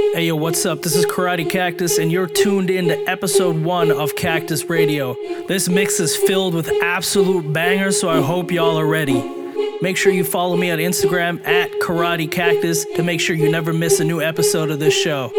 Hey yo, what's up? This is Karate Cactus, and you're tuned in to episode one of Cactus Radio. This mix is filled with absolute bangers, so I hope y'all are ready. Make sure you follow me on Instagram at Karate Cactus to make sure you never miss a new episode of this show.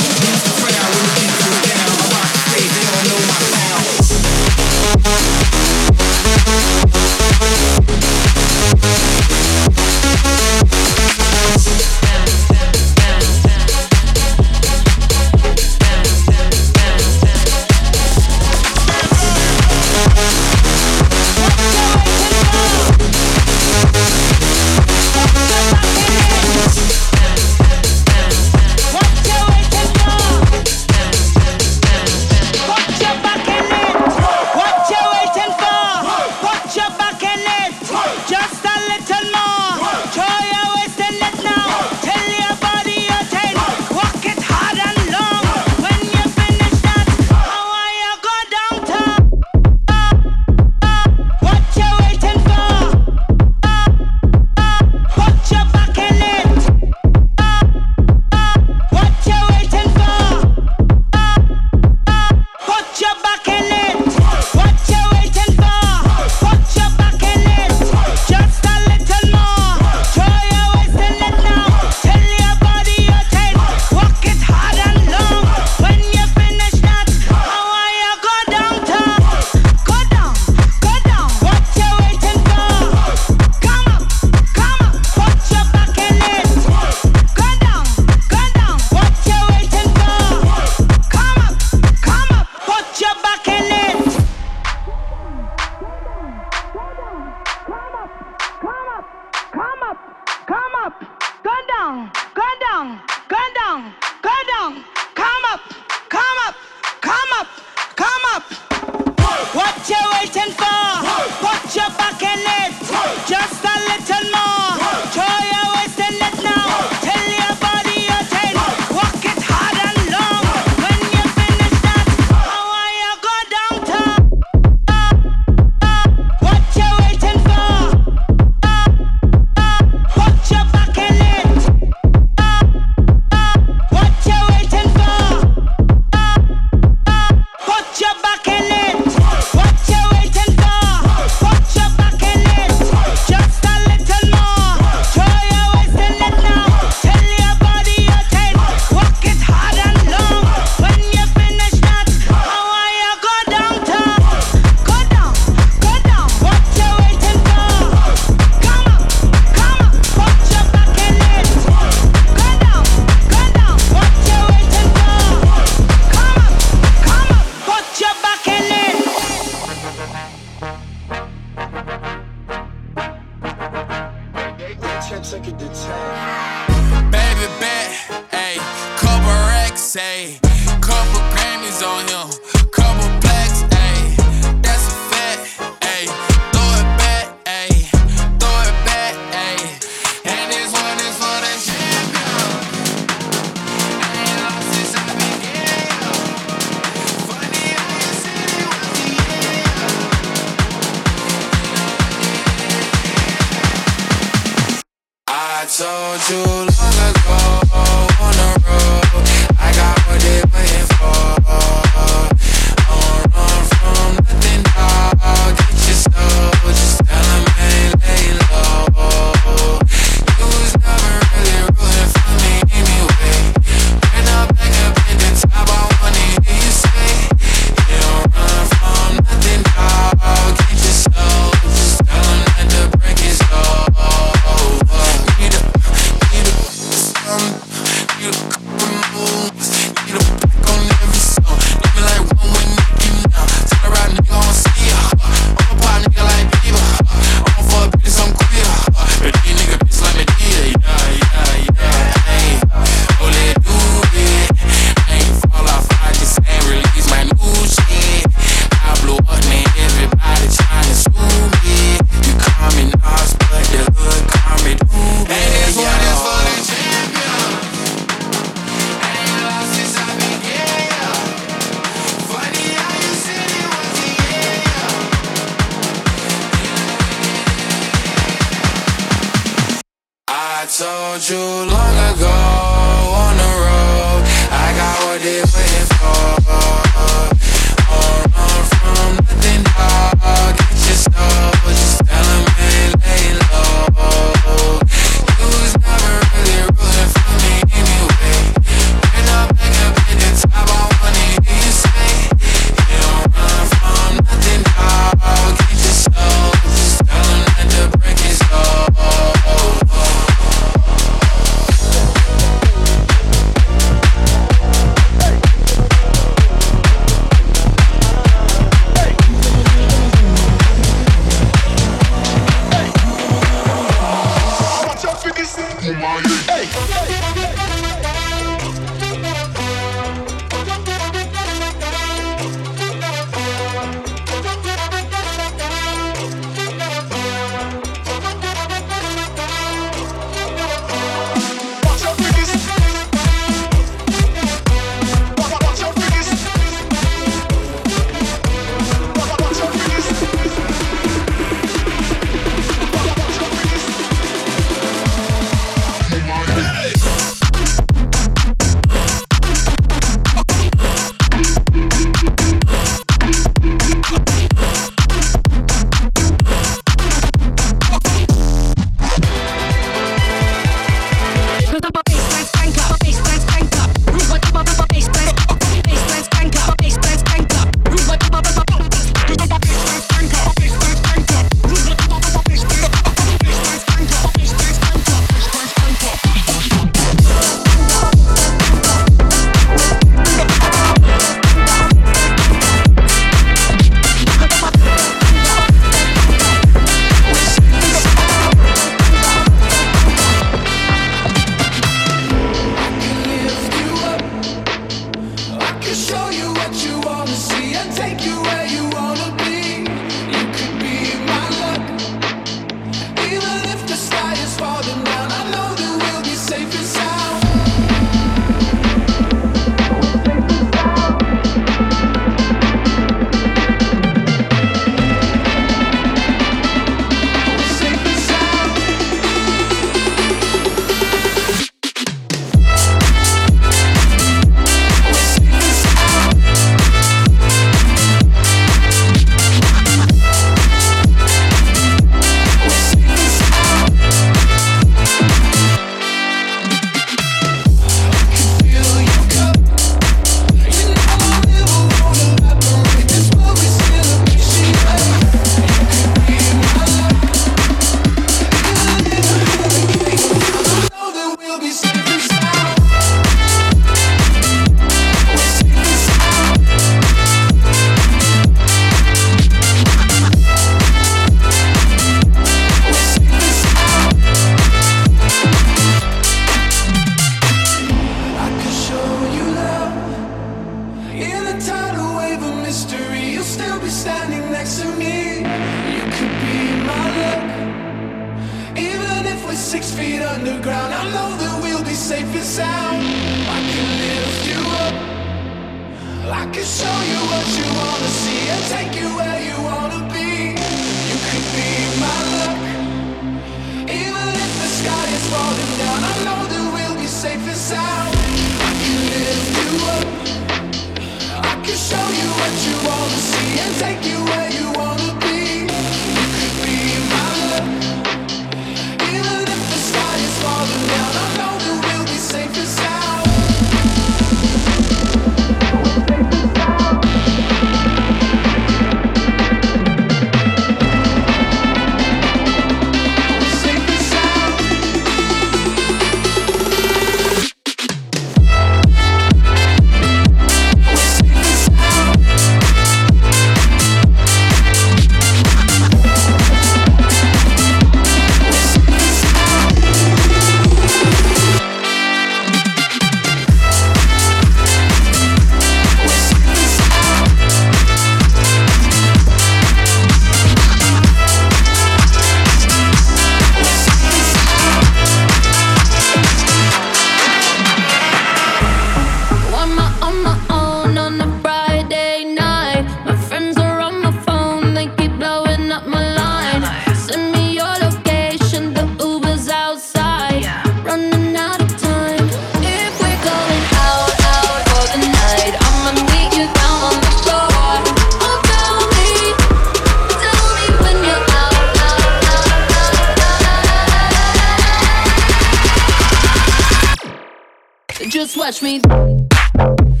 just watch me.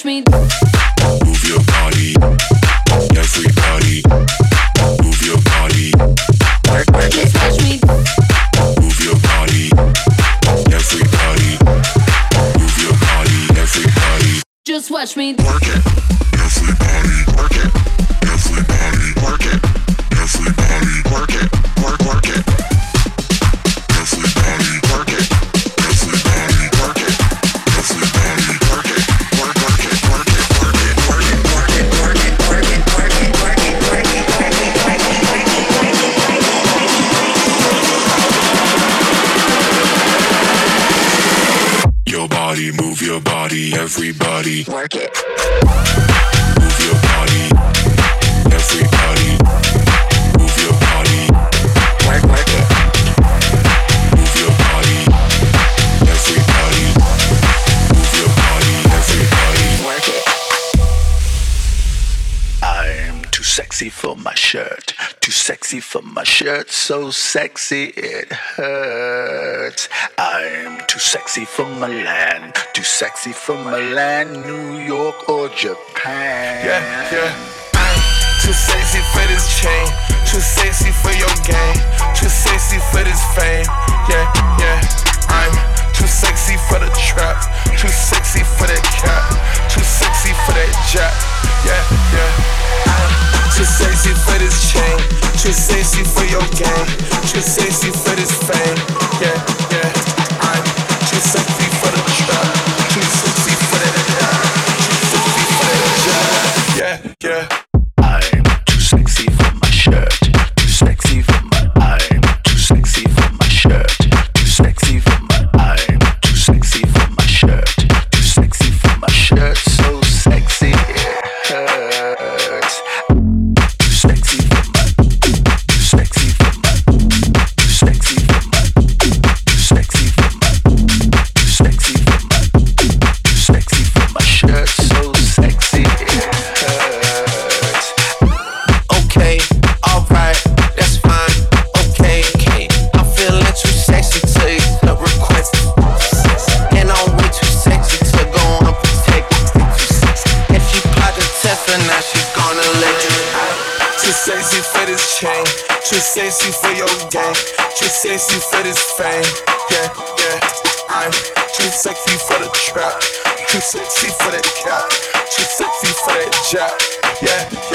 touch me. Work it. shirt so sexy it hurts. I'm too sexy for Milan, too sexy for Milan, New York or Japan. Yeah, yeah. I'm too sexy for this chain, too sexy for your game, too sexy for this fame. Yeah, yeah. I'm too sexy for the trap, too sexy for that cap, too sexy for that jack. Yeah, yeah. I'm too sexy for this chain. She say she for your game. She say she for this fame. Yeah, yeah. I'm. She sexy for the trap. She sexy for the trap. She sexy for the trap. Yeah, yeah. Too sexy for that job. Too sexy for that job. Yeah.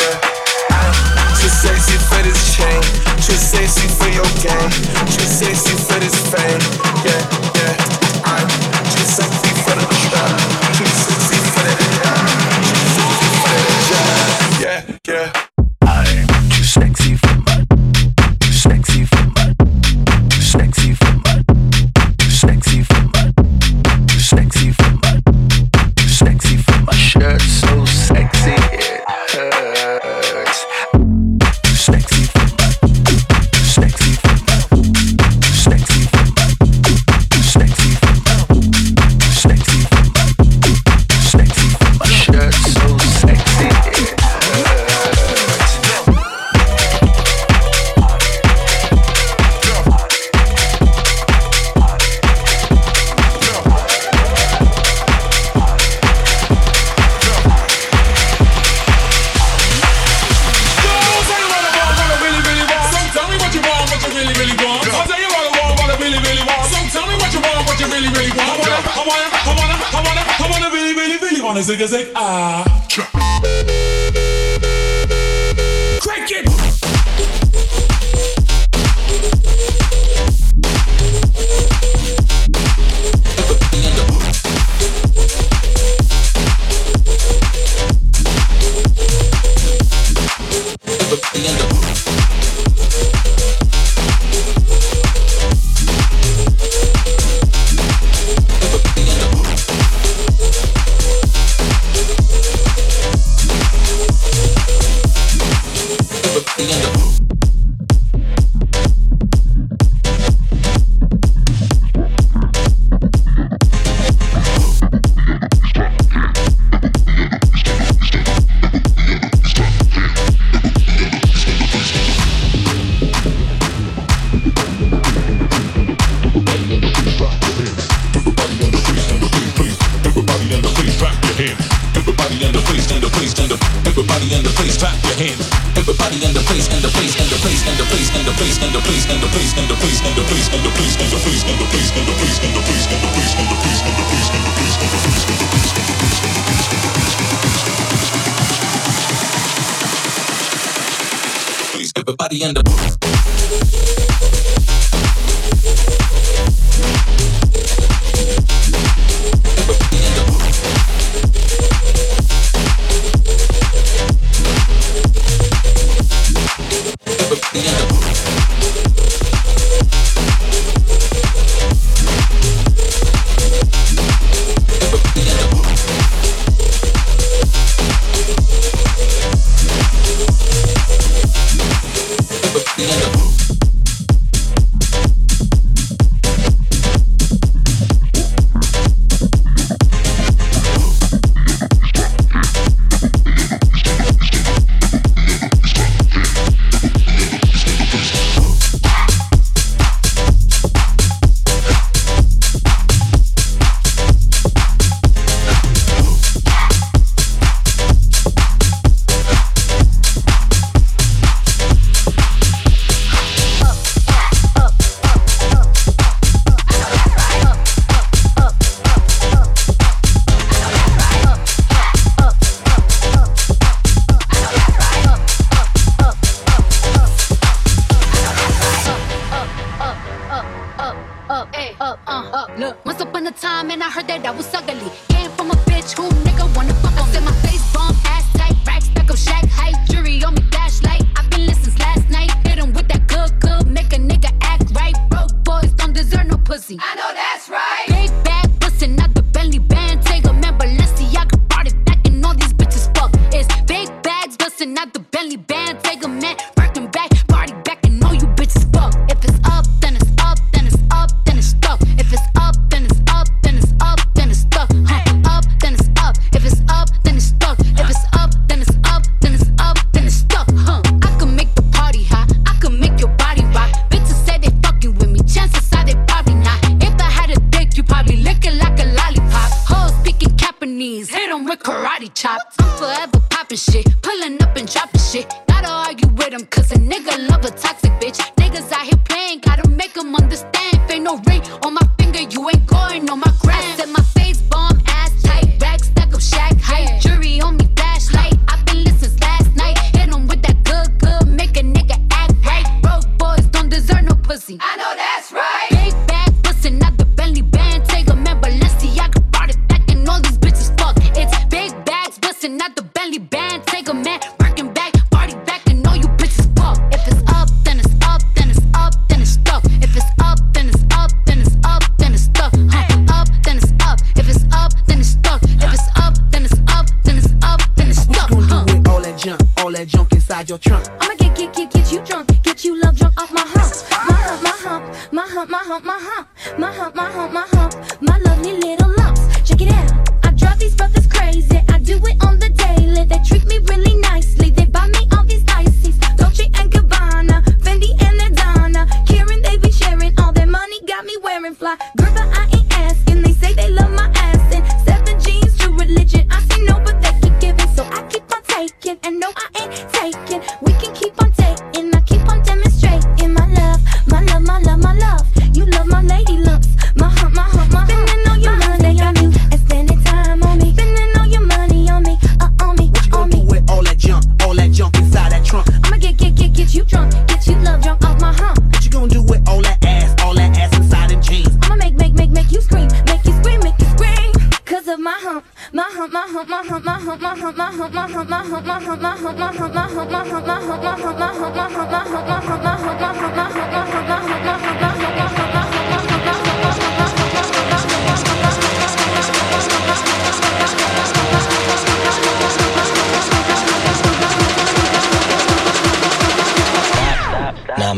get get you drunk, get you love drunk off my hump. My hump, my hump, my hump, my hump, my hump, my hump, my hump, my hump, my lovely little lumps. Check it out. I drive these brothers crazy. I do it on the daily. They treat me really nicely. They buy me all these ices, Dolce and Gabbana, Fendi and Adana. Karan, they be sharing all their money, got me wearing fly. Girl, but I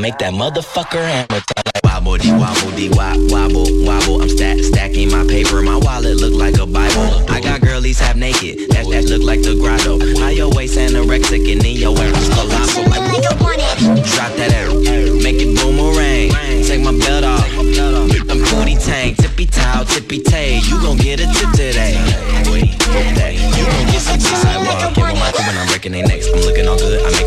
make that motherfucker hammer time like wobble dee wobble dee wop wobble wobble. I'm stack stacking my paper. My wallet look like a Bible. I got girlies half naked. That that look like the grotto. How your waist anorexic and then your ass colossal. Like drop that air, make it boomerang. Take my belt off. I'm booty tank, tippy toe, tippy tay. You gon' get a tip today. Boy, that you gon' get some sidewalk. Give 'em my when I'm breaking their necks. I'm looking all good. I'm making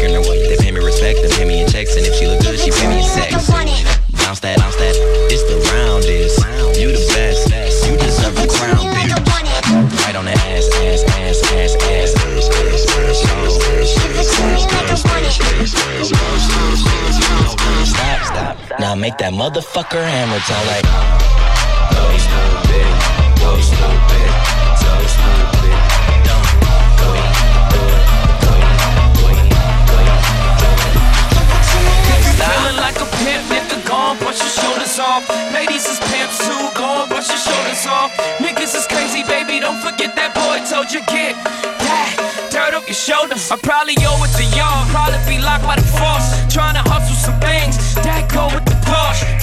Make that motherfucker hammer time like. Go stupid, go stupid. Feeling like a pimp, nigga, gon' brush your shoulders off. Ladies is pimps too, gon' brush your shoulders off. Niggas is crazy, baby, don't forget that boy told you get that dirt off your shoulders. I probably owe it to y'all, probably be locked by the force. Trying to hustle some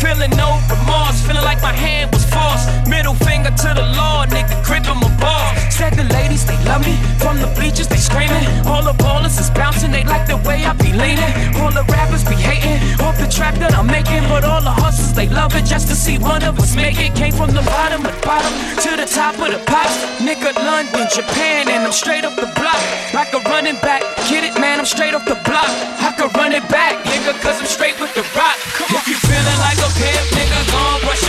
Feeling no remorse, feeling like my hand was forced. Middle finger to the law, nigga, gripping my ball. The ladies, they love me. From the bleachers, they screaming. All the ballers is bouncing, they like the way I be leaning. All the rappers be hating, off the track that I'm making. But all the hustlers, they love it just to see one of us make it. Came from the bottom of the bottom to the top of the pops. Nigga, London, Japan, and I'm straight up the block. Like a running back. Get it, man, I'm straight off the block. I could run it back, nigga, cause I'm straight with the rock. If you feeling like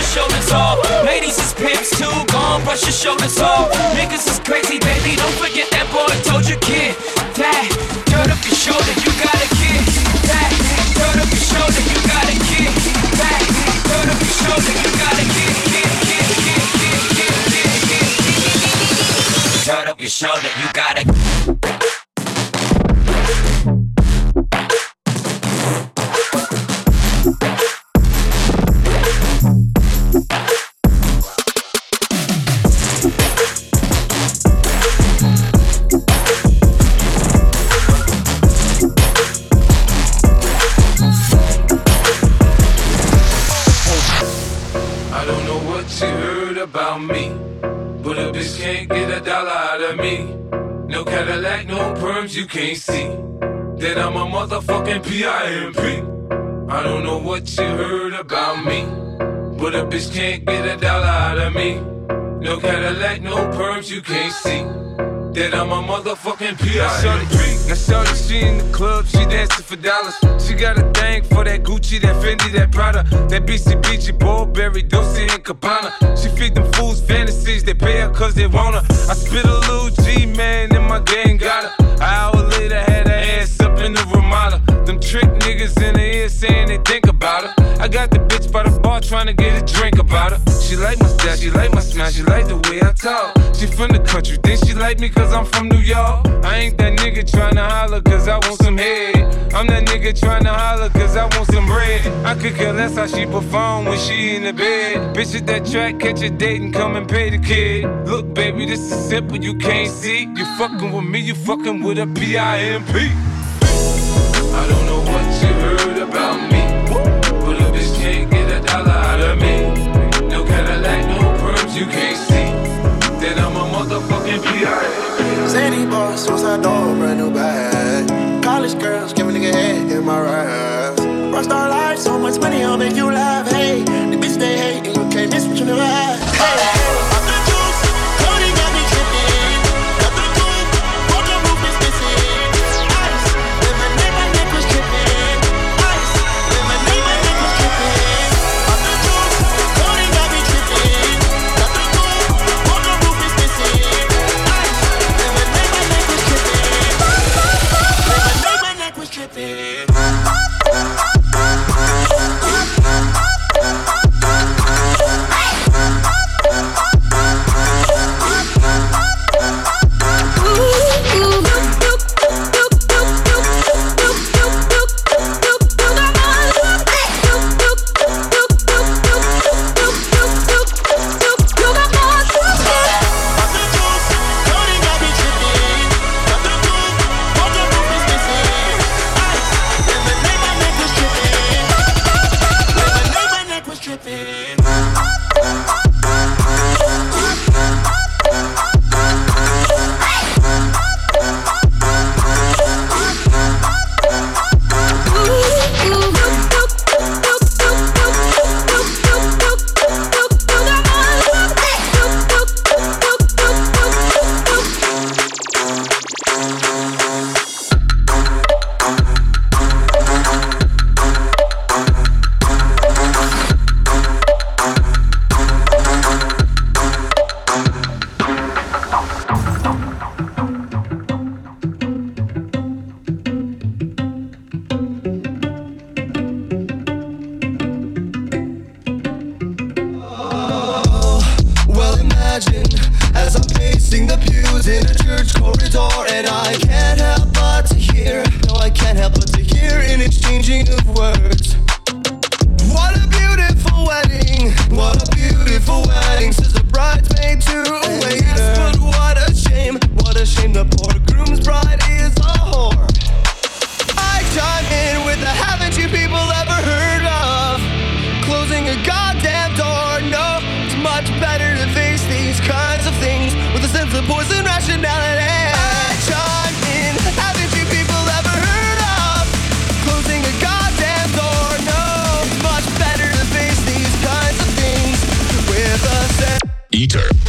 shoulders off. Ladies is pimps too, Gone brush your shoulders off. Niggas is crazy, baby, don't forget that boy told you kid. That Turn up your shoulder, you gotta kiss. That Turn up your shoulder, you gotta kiss. That Turn up your shoulder, you gotta kiss. Turn up your shoulder, you gotta No Cadillac, no perms, you can't see that I'm a motherfucking PIMP. I don't know what you heard about me, but a bitch can't get a dollar out of me. No Cadillac, no perms, you can't see that I'm a motherfucking PIMP. Now shorty, she in the club, she dancing for dollars. She got a thing for that Gucci, that Fendi, that Prada, that BCBG, Burberry, Dolce and Gabbana. She feed them fools fantasies, they pay her cause they want her. I spit a little G, man, and my gang got her. An hour later, had her ass up in the Ramada. Them trick niggas in the ear saying they think about her. I got the bitch by the bar trying to get a drink about her. She like my style, she like my smile, she like the way I talk. She from the country, then she like me cause I'm from New York. I ain't that nigga trying to holler cause I want some head. I'm that nigga trying to holler cause I want some bread. I could care less how she perform when she in the bed. Bitch at that track, catch a date and come and pay the kid. Look, baby, this is simple, you can't see. You fucking with me, you fucking with a P-I-M-P. I don't know what you heard about me. You can't see. Then I'm a motherfucking P.I. City boy, suicide door, brand new bag. College girls, give a nigga head in my raps. Rockstar life, so much money, I'll make you laugh. Hey, the bitch they hate, and you can't miss what you never had. Hey, Eater.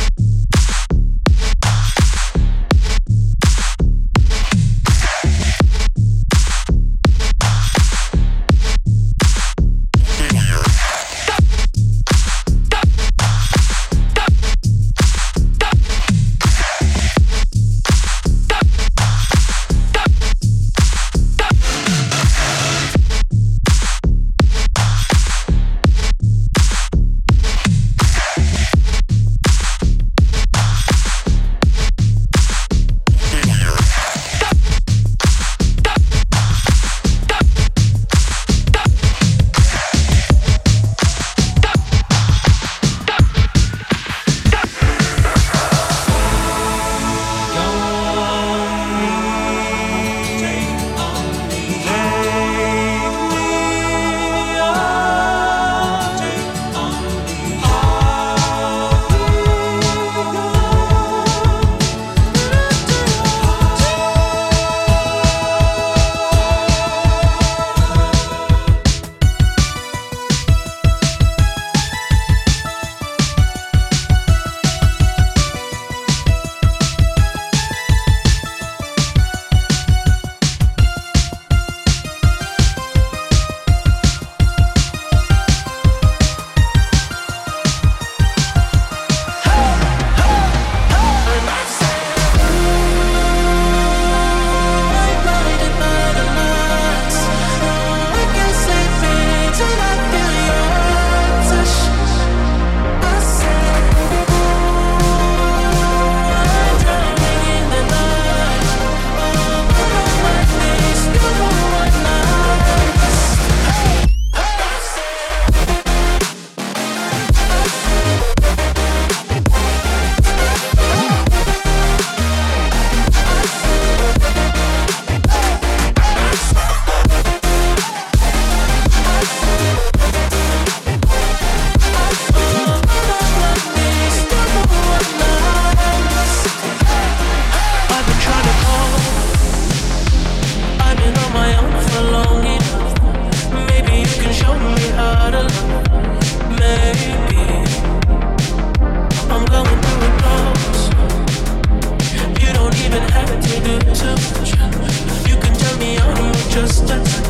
just a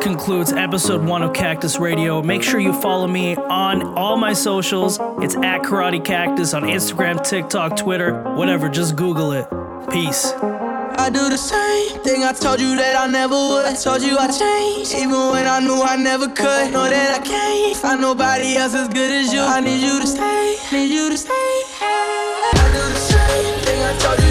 concludes episode one of Cactus Radio. Make sure you follow me on all my socials. It's at Karate Cactus on Instagram, TikTok, Twitter, whatever. Just Google it. Peace. I do the same thing I told you that I never would. I told you I changed, even when I knew I never could. Know that I can't find nobody else as good as you. I need you to stay, need you to stay. I do the same thing I told you